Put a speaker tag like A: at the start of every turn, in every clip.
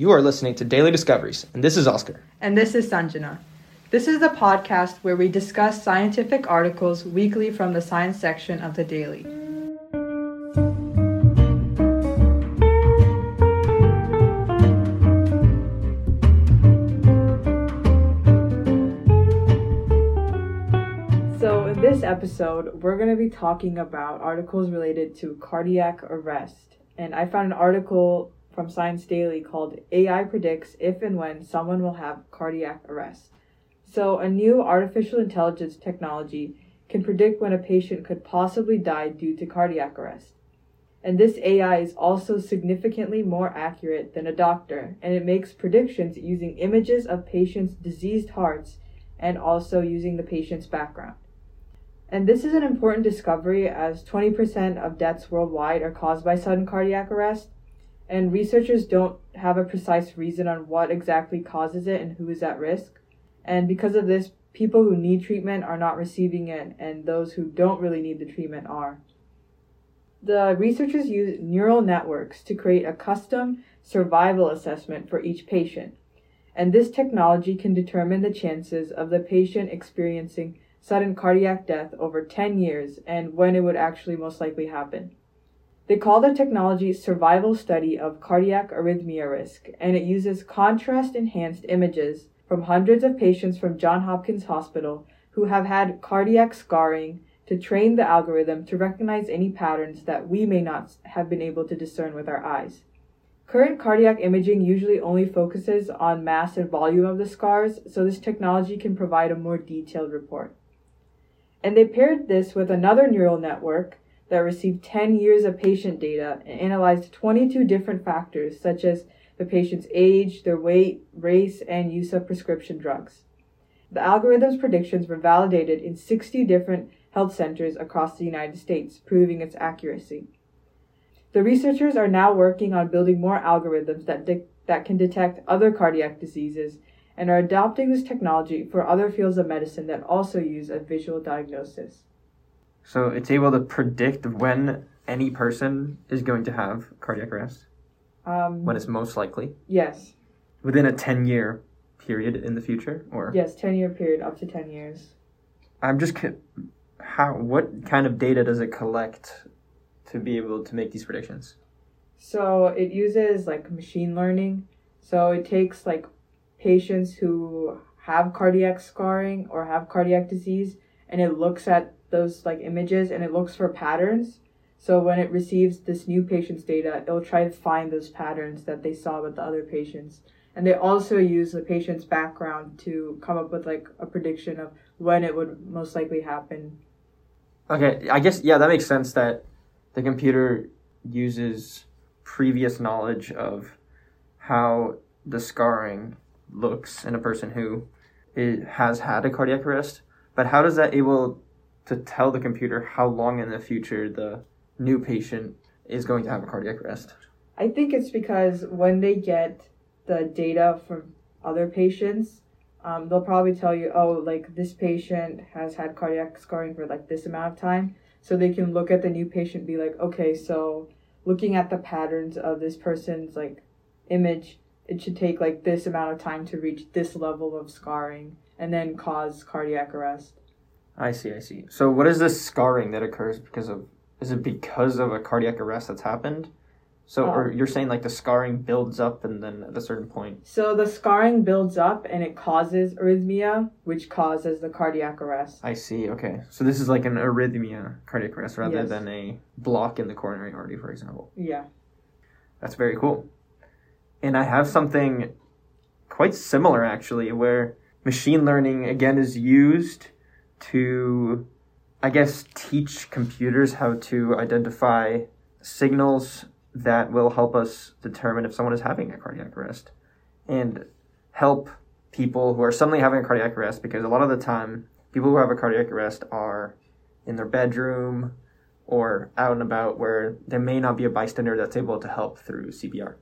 A: You are listening to Daily Discoveries, and this is Oscar.
B: And this is Sanjana. This is the podcast where we discuss scientific articles weekly from the science section of the Daily. So, in this episode, we're going to be talking about articles related to cardiac arrest. And I found an article from Science Daily called AI Predicts If and When Someone Will Have Cardiac Arrest. So, a new artificial intelligence technology can predict when a patient could possibly die due to cardiac arrest. And this AI is also significantly more accurate than a doctor, and it makes predictions using images of patients' diseased hearts and also using the patient's background. And this is an important discovery as 20% of deaths worldwide are caused by sudden cardiac arrest, and researchers don't have a precise reason on what exactly causes it and who is at risk. And because of this, people who need treatment are not receiving it, and those who don't really need the treatment are. The researchers use neural networks to create a custom survival assessment for each patient, and this technology can determine the chances of the patient experiencing sudden cardiac death over 10 years and when it would actually most likely happen. They call the technology survival study of cardiac arrhythmia risk, and it uses contrast enhanced images from hundreds of patients from Johns Hopkins Hospital who have had cardiac scarring to train the algorithm to recognize any patterns that we may not have been able to discern with our eyes. Current cardiac imaging usually only focuses on mass and volume of the scars, so this technology can provide a more detailed report. And they paired this with another neural network that received 10 years of patient data and analyzed 22 different factors such as the patient's age, their weight, race, and use of prescription drugs. The algorithm's predictions were validated in 60 different health centers across the United States, proving its accuracy. The researchers are now working on building more algorithms that, de- that can detect other cardiac diseases and are adopting this technology for other fields of medicine that also use a visual diagnosis.
A: So it's able to predict when any person is going to have cardiac arrest,
B: Um,
A: when it's most likely,
B: yes,
A: within a 10 year period in the future, or
B: yes, 10 year period, up to 10 years.
A: I'm just co- how what kind of data does it collect to be able to make these predictions?
B: So it uses like machine learning. So it takes like patients who have cardiac scarring or have cardiac disease and it looks at those like images and it looks for patterns. So when it receives this new patient's data, it'll try to find those patterns that they saw with the other patients. And they also use the patient's background to come up with like a prediction of when it would most likely happen.
A: Okay, I guess yeah, that makes sense that the computer uses previous knowledge of how the scarring looks in a person who has had a cardiac arrest. But how does that able to tell the computer how long in the future the new patient is going to have a cardiac arrest?
B: I think it's because when they get the data from other patients, um, they'll probably tell you, oh, like this patient has had cardiac scarring for like this amount of time. So they can look at the new patient be like, okay, so looking at the patterns of this person's like image, it should take like this amount of time to reach this level of scarring and then cause cardiac arrest.
A: I see, I see. So what is this scarring that occurs because of is it because of a cardiac arrest that's happened? So or
B: Um,
A: you're saying like the scarring builds up and then at a certain point
B: So the scarring builds up and it causes arrhythmia, which causes the cardiac arrest.
A: I see. Okay, so this is like an arrhythmia cardiac arrest rather
B: Yes.
A: than a block in the coronary artery, for example.
B: Yeah.
A: That's very cool. And I have something quite similar actually, where machine learning again is used to, I guess, teach computers how to identify signals that will help us determine if someone is having a cardiac arrest and help people who are suddenly having a cardiac arrest because a lot of the time people who have a cardiac arrest are in their bedroom or out and about where there may not be a bystander that's able to help through CPR.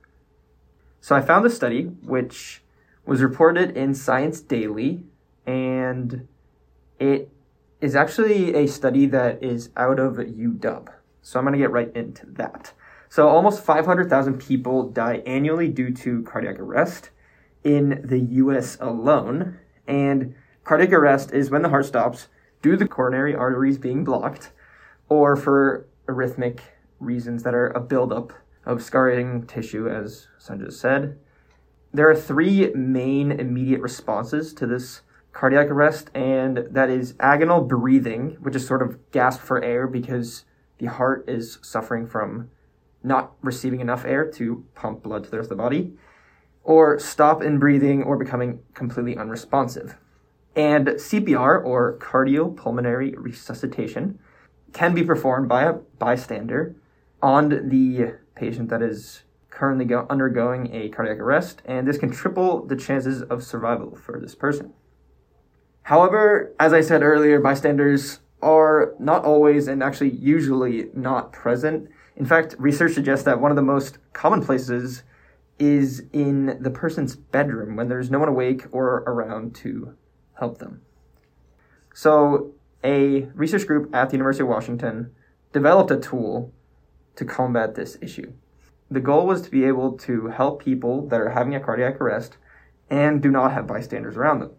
A: So I found a study which was reported in Science Daily and it is actually a study that is out of UW. So I'm going to get right into that. So almost 500,000 people die annually due to cardiac arrest in the US alone. And cardiac arrest is when the heart stops due to the coronary arteries being blocked or for arrhythmic reasons that are a buildup of scarring tissue, as Sanjay said. There are three main immediate responses to this cardiac arrest, and that is agonal breathing, which is sort of gasp for air because the heart is suffering from not receiving enough air to pump blood to the rest of the body, or stop in breathing or becoming completely unresponsive. And CPR, or cardiopulmonary resuscitation, can be performed by a bystander on the patient that is currently go- undergoing a cardiac arrest, and this can triple the chances of survival for this person. However, as I said earlier, bystanders are not always and actually usually not present. In fact, research suggests that one of the most common places is in the person's bedroom when there's no one awake or around to help them. So, a research group at the University of Washington developed a tool to combat this issue. The goal was to be able to help people that are having a cardiac arrest and do not have bystanders around them.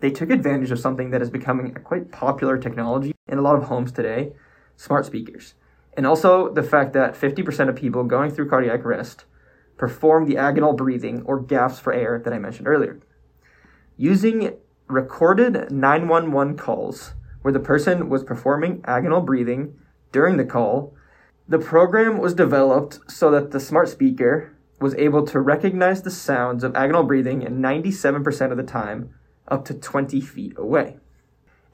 A: They took advantage of something that is becoming a quite popular technology in a lot of homes today smart speakers. And also the fact that 50% of people going through cardiac arrest perform the agonal breathing or gasps for air that I mentioned earlier. Using recorded 911 calls where the person was performing agonal breathing during the call, the program was developed so that the smart speaker was able to recognize the sounds of agonal breathing in 97% of the time up to 20 feet away.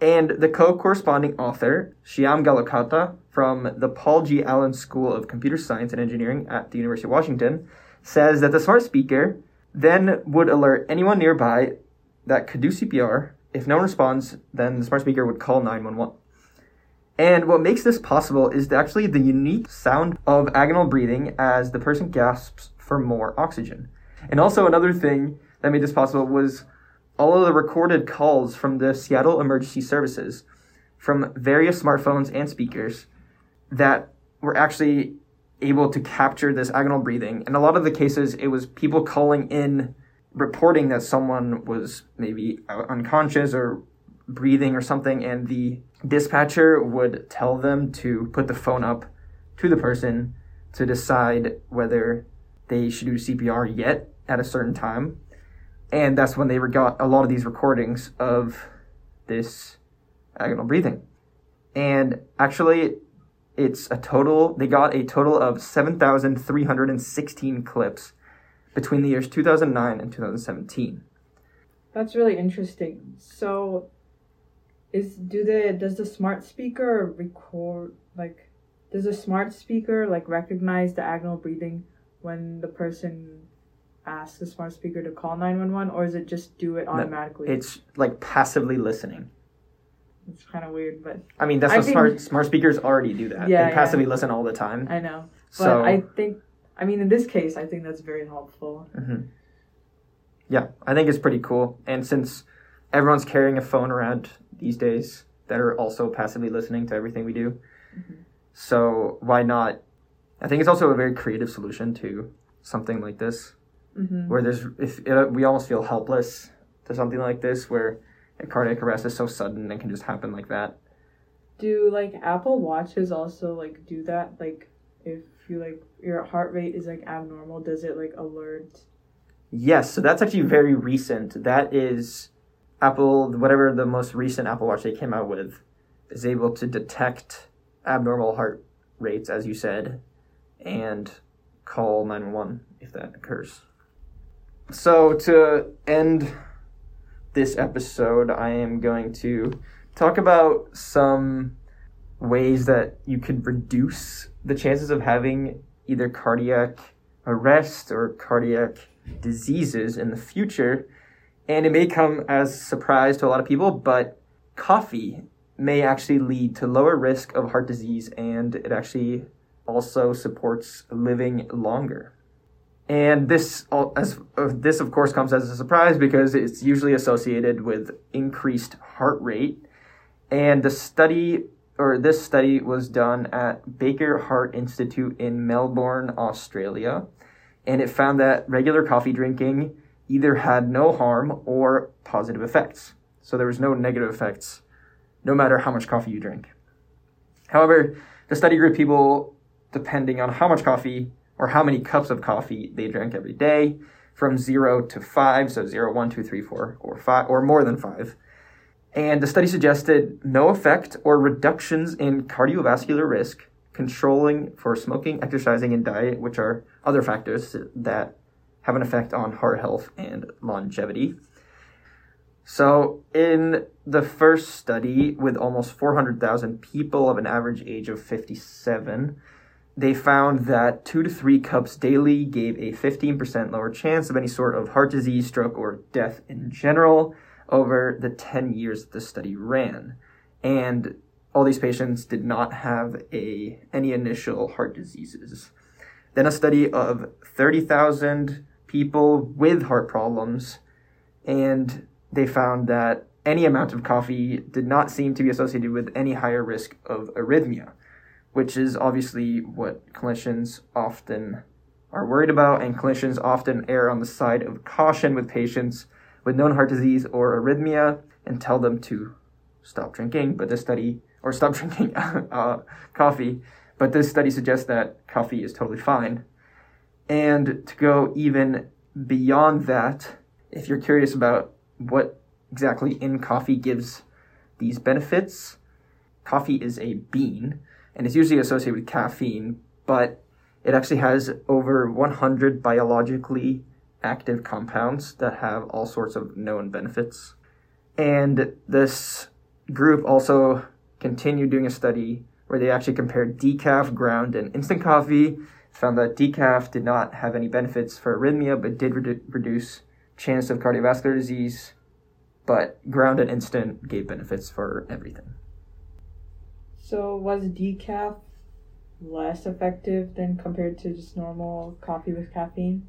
A: And the co corresponding author, Shyam Gollakota from the Paul G. Allen School of Computer Science and Engineering at the University of Washington, says that the smart speaker then would alert anyone nearby that could do CPR. If no one responds, then the smart speaker would call 911. And what makes this possible is actually the unique sound of agonal breathing as the person gasps for more oxygen. And also, another thing that made this possible was all of the recorded calls from the Seattle Emergency Services from various smartphones and speakers that were actually able to capture this agonal breathing. In a lot of the cases, it was people calling in reporting that someone was maybe unconscious or breathing or something, and the dispatcher would tell them to put the phone up to the person to decide whether they should do CPR yet at a certain time and that's when they got a lot of these recordings of this agonal breathing. And actually, it's a total, they got a total of 7,316 clips between the years 2009 and 2017.
B: That's really interesting. So, is do they does the smart speaker record like does the smart speaker like recognize the agonal breathing when the person ask the smart speaker to call 911 or is it just do it automatically?
A: It's like passively listening.
B: It's kind of weird, but
A: I mean that's I what think, smart smart speakers already do that. Yeah, they passively yeah. listen all the time.
B: I know, but so, I think I mean in this case I think that's very helpful.
A: Mm-hmm. Yeah, I think it's pretty cool, and since everyone's carrying a phone around these days that are also passively listening to everything we do, mm-hmm. so why not? I think it's also a very creative solution to something like this mm-hmm. where there's if it, we almost feel helpless to something like this where a cardiac arrest is so sudden and can just happen like that.
B: Do like Apple Watches also like do that? Like if you like your heart rate is like abnormal, does it like alert?
A: Yes, so that's actually very recent. That is Apple whatever the most recent Apple Watch they came out with is able to detect abnormal heart rates as you said and call 911 if that occurs. So, to end this episode, I am going to talk about some ways that you could reduce the chances of having either cardiac arrest or cardiac diseases in the future. And it may come as a surprise to a lot of people, but coffee may actually lead to lower risk of heart disease and it actually also supports living longer. And this, as uh, this of course comes as a surprise because it's usually associated with increased heart rate. And the study or this study was done at Baker Heart Institute in Melbourne, Australia, and it found that regular coffee drinking either had no harm or positive effects. So there was no negative effects no matter how much coffee you drink. However, the study group people depending on how much coffee or how many cups of coffee they drank every day from zero to five, so zero, one, two, three, four, or five, or more than five. And the study suggested no effect or reductions in cardiovascular risk, controlling for smoking, exercising, and diet, which are other factors that have an effect on heart health and longevity. So, in the first study, with almost 400,000 people of an average age of 57, they found that two to three cups daily gave a 15% lower chance of any sort of heart disease, stroke, or death in general over the 10 years that the study ran. And all these patients did not have a, any initial heart diseases. Then a study of 30,000 people with heart problems, and they found that any amount of coffee did not seem to be associated with any higher risk of arrhythmia, which is obviously what clinicians often are worried about, and clinicians often err on the side of caution with patients with known heart disease or arrhythmia and tell them to stop drinking. But this study, or stop drinking uh, coffee, but this study suggests that coffee is totally fine. And to go even beyond that, if you're curious about what exactly in coffee gives these benefits, coffee is a bean and it's usually associated with caffeine, but it actually has over 100 biologically active compounds that have all sorts of known benefits. And this group also continued doing a study where they actually compared decaf, ground, and instant coffee. Found that decaf did not have any benefits for arrhythmia, but did redu- reduce chance of cardiovascular disease. But ground and instant gave benefits for everything.
B: So was decaf less effective than compared to just normal coffee with caffeine?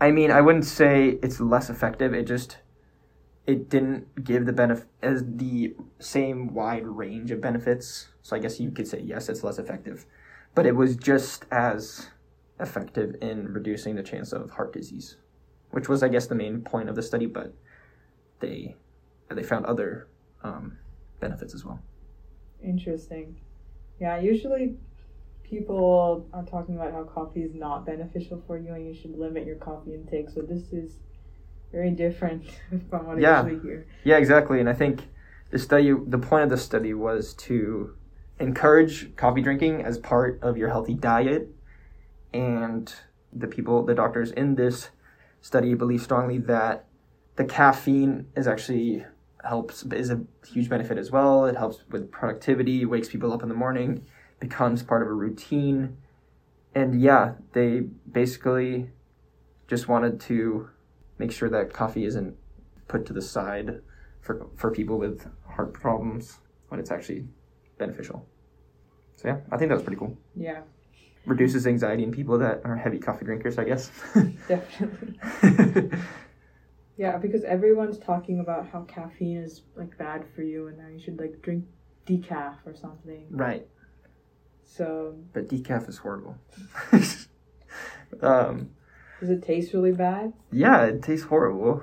A: I mean, I wouldn't say it's less effective. It just it didn't give the benefit as the same wide range of benefits. So I guess you could say yes, it's less effective, but it was just as effective in reducing the chance of heart disease, which was I guess the main point of the study. But they they found other um, benefits as well.
B: Interesting. Yeah, usually people are talking about how coffee is not beneficial for you and you should limit your coffee intake. So this is very different from what
A: Yeah.
B: I usually hear.
A: Yeah, exactly. And I think the study, the point of the study was to encourage coffee drinking as part of your healthy diet. And the people, the doctors in this study believe strongly that the caffeine is actually helps is a huge benefit as well. It helps with productivity, wakes people up in the morning, becomes part of a routine. And yeah, they basically just wanted to make sure that coffee isn't put to the side for for people with heart problems when it's actually beneficial. So yeah, I think that was pretty cool.
B: Yeah,
A: Reduces anxiety in people that are heavy coffee drinkers, I guess.
B: definitely. Yeah, because everyone's talking about how caffeine is like bad for you and now you should like drink decaf or something.
A: right,
B: So
A: but decaf is horrible. um,
B: does it taste really bad?
A: yeah, it tastes horrible.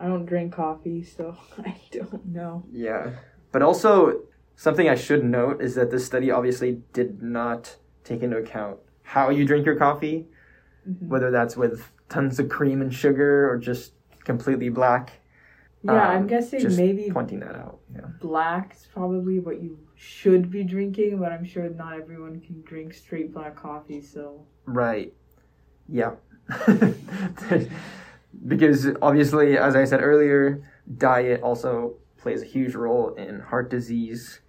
B: I don't drink coffee, so I don't know.
A: Yeah. But also, something I should note is that this study obviously did not take into account how you drink your coffee,
B: Mhm.
A: whether that's with tons of cream and sugar or just completely black.
B: Yeah,
A: Um,
B: I'm guessing maybe
A: Pointing that out. Yeah.
B: black's probably what you should be drinking, but I'm sure not everyone can drink straight black coffee, so
A: Right. Yeah. because obviously, as I said earlier, diet also plays a huge role in heart disease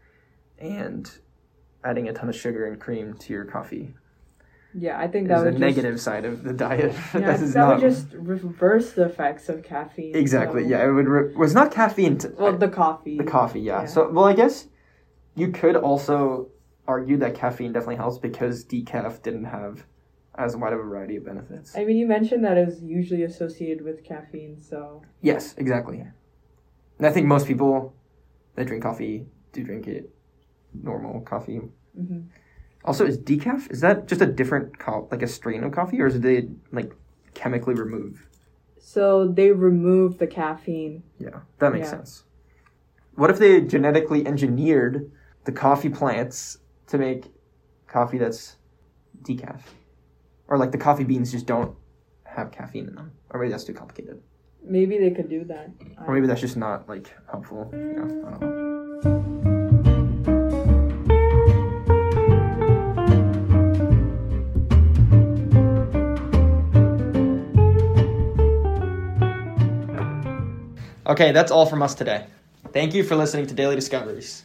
A: and adding a ton of sugar and cream to your coffee
B: yeah, I think
A: is
B: that
A: a
B: would just,
A: negative side of the diet.
B: Yeah,
A: that is
B: that
A: not
B: would just reverse the effects of caffeine.
A: exactly.
B: so-
A: Yeah, it would. Re- was not caffeine. T-
B: Well, the coffee.
A: the coffee. Yeah.
B: Yeah.
A: So, well, I guess you could also argue that caffeine definitely helps because decaf didn't have as wide of a variety of benefits.
B: I mean, you mentioned that it was usually associated with caffeine, so
A: Yes, exactly. And I think most people that drink coffee do drink it normal coffee.
B: hmm
A: Also, is decaf is that just a different co- like a strain of coffee, or is it like chemically remove?
B: So they remove the caffeine.
A: Yeah, that makes
B: Yeah.
A: sense. What if they genetically engineered the coffee plants to make coffee that's decaf, or like the coffee beans just don't have caffeine in them, or maybe that's too complicated,
B: Maybe they could do that.
A: or maybe that's just not like helpful. You know, I don't know. Okay, that's all from us today. Thank you for listening to Daily Discoveries.